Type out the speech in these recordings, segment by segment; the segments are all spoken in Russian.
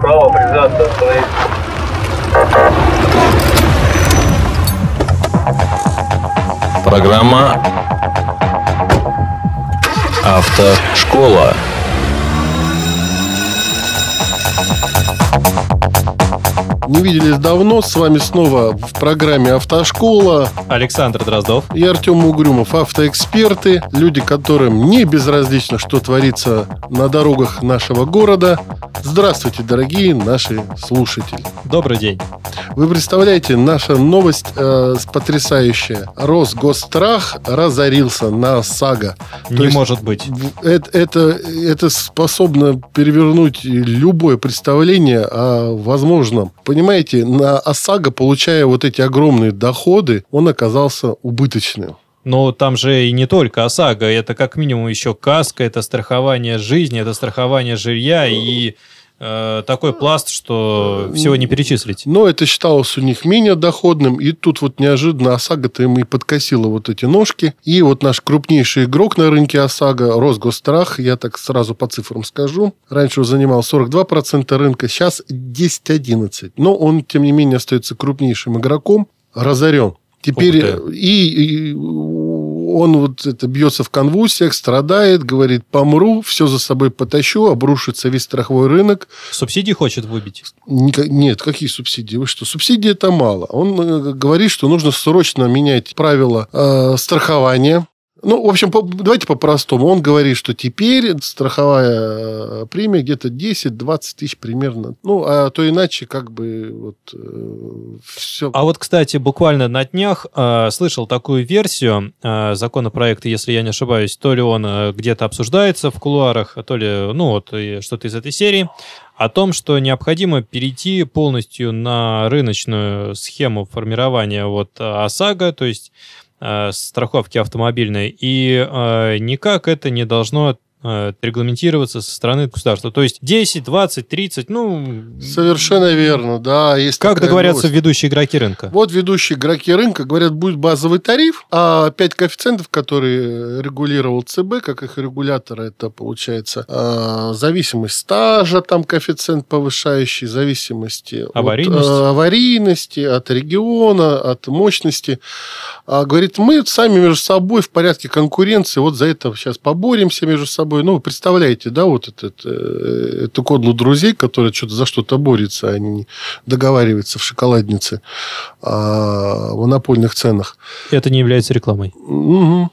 Право, прижаться, остановиться. Программа «Автошкола». Не виделись давно, с вами снова в программе «Автошкола». Александр Дроздов. И Артем Угрюмов, автоэксперты, люди, которым не безразлично, что творится на дорогах нашего города. Здравствуйте, дорогие наши слушатели. Добрый день. Вы представляете, наша новость э, потрясающая. Росгосстрах разорился на ОСАГО. Не То может быть. Это, это, это способно перевернуть любое представление о возможном. Понимаете, на ОСАГО, получая вот эти огромные доходы, он оказался убыточным. Но там же и не только ОСАГО, это как минимум еще каска, это страхование жизни, это страхование жилья и э, такой пласт, что всего не перечислить. Но это считалось у них менее доходным, и тут вот неожиданно ОСАГО-то им и подкосила вот эти ножки. И вот наш крупнейший игрок на рынке ОСАГО, Росгосстрах, я так сразу по цифрам скажу, раньше он занимал 42% рынка, сейчас 10-11%. Но он, тем не менее, остается крупнейшим игроком, разорен. Теперь и, и он вот это бьется в конвульсиях, страдает, говорит, помру, все за собой потащу, обрушится весь страховой рынок. Субсидии хочет выбить? Нет, какие субсидии? Вы что? Субсидии это мало. Он э, говорит, что нужно срочно менять правила э, страхования. Ну, в общем, давайте по-простому. Он говорит, что теперь страховая э, премия где-то 10-20 тысяч примерно. Ну, а то иначе как бы вот э, все. А вот, кстати, буквально на днях э, слышал такую версию э, законопроекта, если я не ошибаюсь, то ли он э, где-то обсуждается в кулуарах, то ли, ну, вот что-то из этой серии, о том, что необходимо перейти полностью на рыночную схему формирования вот ОСАГО, то есть э, страховки автомобильной, и э, никак это не должно Э, регламентироваться со стороны государства. То есть 10, 20, 30, ну... Совершенно верно, да. Есть как договорятся новость. ведущие игроки рынка? Вот ведущие игроки рынка говорят, будет базовый тариф, а 5 коэффициентов, которые регулировал ЦБ, как их регулятор, это получается э, зависимость стажа, там коэффициент повышающий, зависимости аварийности. от э, аварийности, от региона, от мощности. А, говорит, мы сами между собой в порядке конкуренции вот за это сейчас поборемся между собой. Ну, вы представляете, да, вот этот, э, эту кодлу друзей, которые что-то за что-то борются, они не договариваются в шоколаднице о монопольных ценах. Это не является рекламой. Угу.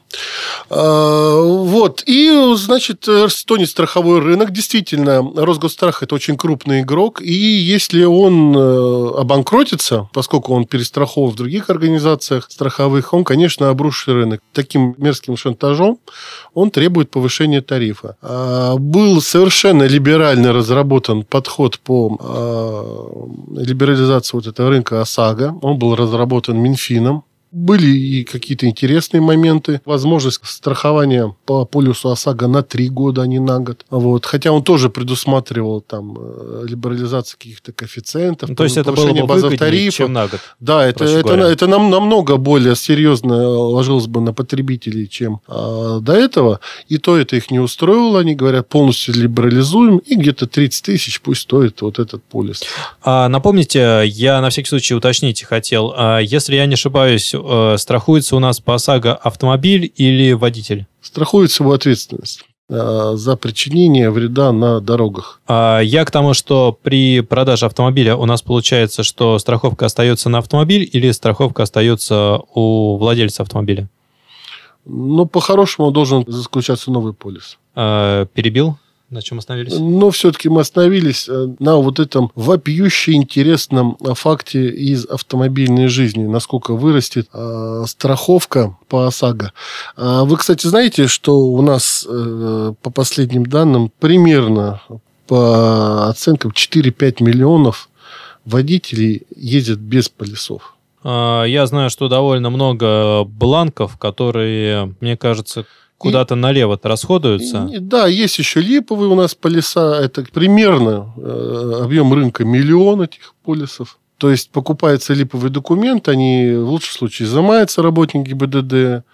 А, вот. И, значит, стонет страховой рынок. Действительно, Росгосстрах – это очень крупный игрок. И если он э, обанкротится, поскольку он перестрахован в других организациях страховых, он, конечно, обрушит рынок. Таким мерзким шантажом он требует повышения тарифа. А, был совершенно либерально разработан подход по а, либерализации вот этого рынка ОСАГО. Он был разработан Минфином. Были и какие-то интересные моменты. Возможность страхования по полюсу ОСАГО на три года, а не на год. Вот. Хотя он тоже предусматривал там э, либерализацию каких-то коэффициентов. Ну, то есть это было бы выгоднее, тарифа. чем на год. Да, это, это, это нам, намного более серьезно ложилось бы на потребителей, чем а, до этого. И то это их не устроило. Они говорят, полностью либерализуем, и где-то 30 тысяч пусть стоит вот этот полис. А, напомните, я на всякий случай уточнить хотел. А, если я не ошибаюсь, э, страхуется у нас по ОСАГО автомобиль или водитель? Страхуется его ответственность э, за причинение вреда на дорогах. А я к тому, что при продаже автомобиля у нас получается, что страховка остается на автомобиль или страховка остается у владельца автомобиля? Ну, по-хорошему должен заключаться новый полис. А, перебил? На чем остановились? Но все-таки мы остановились э, на вот этом вопиюще интересном э, факте из автомобильной жизни, насколько вырастет э, страховка по ОСАГО. А вы, кстати, знаете, что у нас, э, по последним данным, примерно по оценкам 4-5 миллионов водителей ездят без полисов? А, я знаю, что довольно много бланков, которые, мне кажется, куда-то и... налево-то расходуются. Да, есть еще липовые у нас полиса. Это примерно э, объем рынка миллион этих полисов. То есть покупается липовый документ, они в лучшем случае изымаются работники ГИБДД,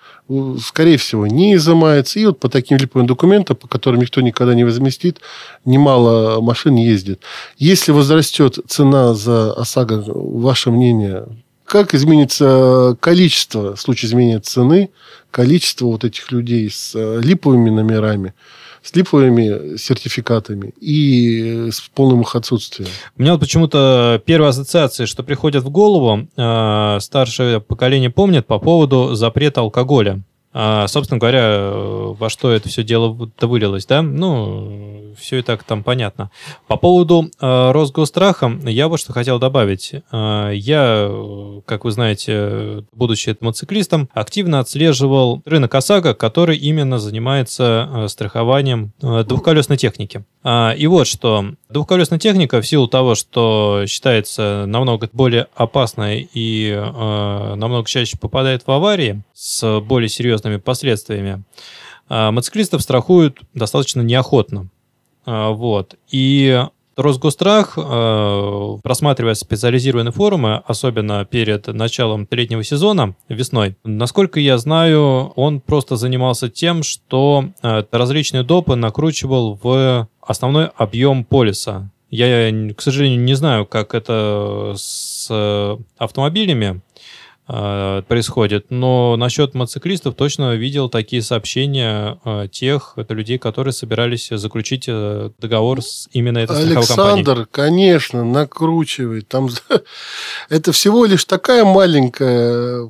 скорее всего, не изымается. И вот по таким липовым документам, по которым никто никогда не возместит, немало машин ездит. Если возрастет цена за ОСАГО, ваше мнение, как изменится количество в случае изменения цены, количество вот этих людей с э, липовыми номерами, с липовыми сертификатами и с полным их отсутствием. У меня вот почему-то первая ассоциация, что приходит в голову, э, старшее поколение помнит по поводу запрета алкоголя. А, собственно говоря, во что это все дело-то вылилось, да? Ну, все и так там понятно. По поводу э, Росгостраха, я вот что хотел добавить. Э, я, как вы знаете, будучи мотоциклистом, активно отслеживал рынок ОСАГО, который именно занимается э, страхованием э, двухколесной техники. А, и вот что. Двухколесная техника в силу того, что считается намного более опасной и э, намного чаще попадает в аварии с более серьезными последствиями, э, мотоциклистов страхуют достаточно неохотно. Э, вот. И Росгострах, э, просматривая специализированные форумы, особенно перед началом летнего сезона, весной, насколько я знаю, он просто занимался тем, что э, различные допы накручивал в основной объем полиса. Я, к сожалению, не знаю, как это с автомобилями, происходит. Но насчет мотоциклистов точно видел такие сообщения э, тех это людей, которые собирались заключить э, договор с именно этой страховой компанией. Александр, конечно, накручивает. Там это всего лишь такая маленькая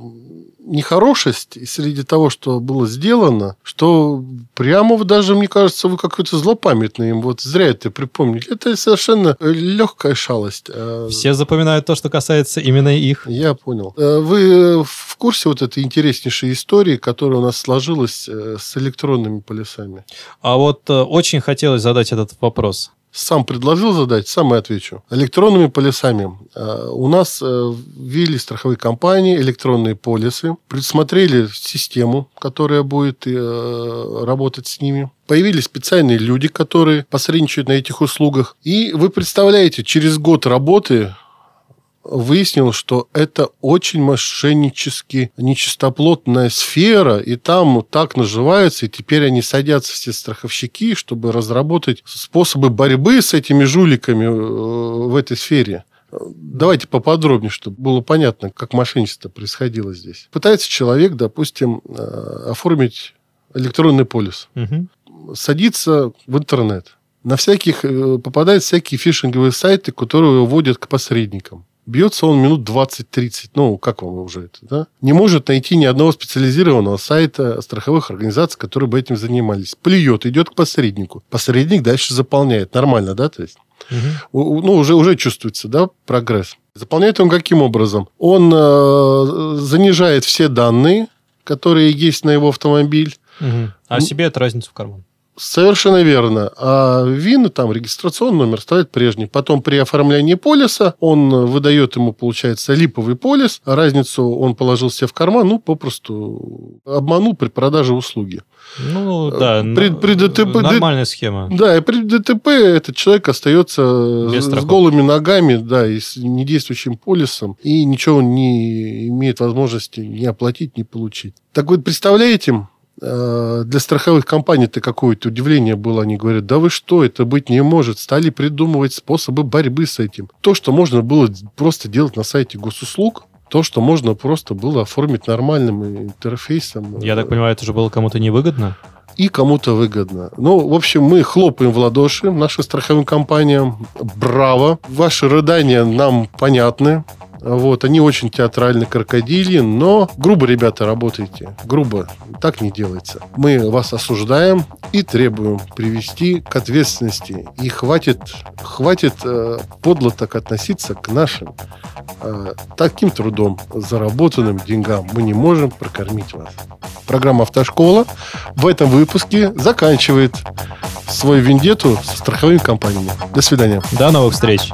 нехорошесть среди того, что было сделано, что прямо даже, мне кажется, вы какой-то злопамятный им. Вот зря это припомнили. Это совершенно легкая шалость. А Все запоминают то, что касается именно их. Я понял. Э, вы в курсе вот этой интереснейшей истории, которая у нас сложилась э, с электронными полисами? А вот э, очень хотелось задать этот вопрос сам предложил задать, сам и отвечу. Электронными полисами. Э, у нас э, ввели страховые компании электронные полисы, предусмотрели систему, которая будет э, работать с ними. Появились специальные люди, которые посредничают на этих услугах. И вы представляете, через год работы выяснил, что это очень мошеннически нечистоплотная сфера, и там так наживаются, и теперь они садятся все страховщики, чтобы разработать способы борьбы с этими жуликами э, в этой сфере. Давайте поподробнее, чтобы было понятно, как мошенничество происходило здесь. Пытается человек, допустим, э, оформить электронный полис. Угу. Садится в интернет. На всяких э, попадают всякие фишинговые сайты, которые вводят к посредникам. Бьется он минут 20-30. Ну, как вам уже это, да? Не может найти ни одного специализированного сайта страховых организаций, которые бы этим занимались. Плюет, идет к посреднику. Посредник дальше заполняет. Нормально, да? То есть, угу. ну, уже, уже чувствуется, да, прогресс. Заполняет он каким образом? Он э, занижает все данные, которые есть на его автомобиль. Угу. А себе это разницу в карман. Совершенно верно. А ВИН, там регистрационный номер ставит прежний. Потом при оформлении полиса он выдает ему, получается, липовый полис. Разницу он положил себе в карман, ну, попросту обманул при продаже услуги. Ну, да, при, при ДТП, нормальная схема. Да, и при ДТП этот человек остается Без с страховки. голыми ногами, да, и с недействующим полисом, и ничего не имеет возможности ни оплатить, ни получить. Так вот, представляете, Э, для страховых компаний это какое-то удивление было. Они говорят, да вы что, это быть не может. Стали придумывать способы борьбы с этим. То, что можно было просто делать на сайте госуслуг, то, что можно просто было оформить нормальным интерфейсом. Я так понимаю, это же было кому-то невыгодно? И кому-то выгодно. Ну, в общем, мы хлопаем в ладоши нашим страховым компаниям. Браво! Ваши рыдания нам понятны. Вот, они очень театральны, крокодили, но грубо, ребята, работаете. Грубо. Так не делается. Мы вас осуждаем и требуем привести к ответственности. И хватит, хватит э, подло так относиться к нашим э, таким трудом заработанным деньгам. Мы не можем прокормить вас. Программа «Автошкола» в этом выпуске заканчивает свою вендету со страховыми компаниями. До свидания. До новых встреч.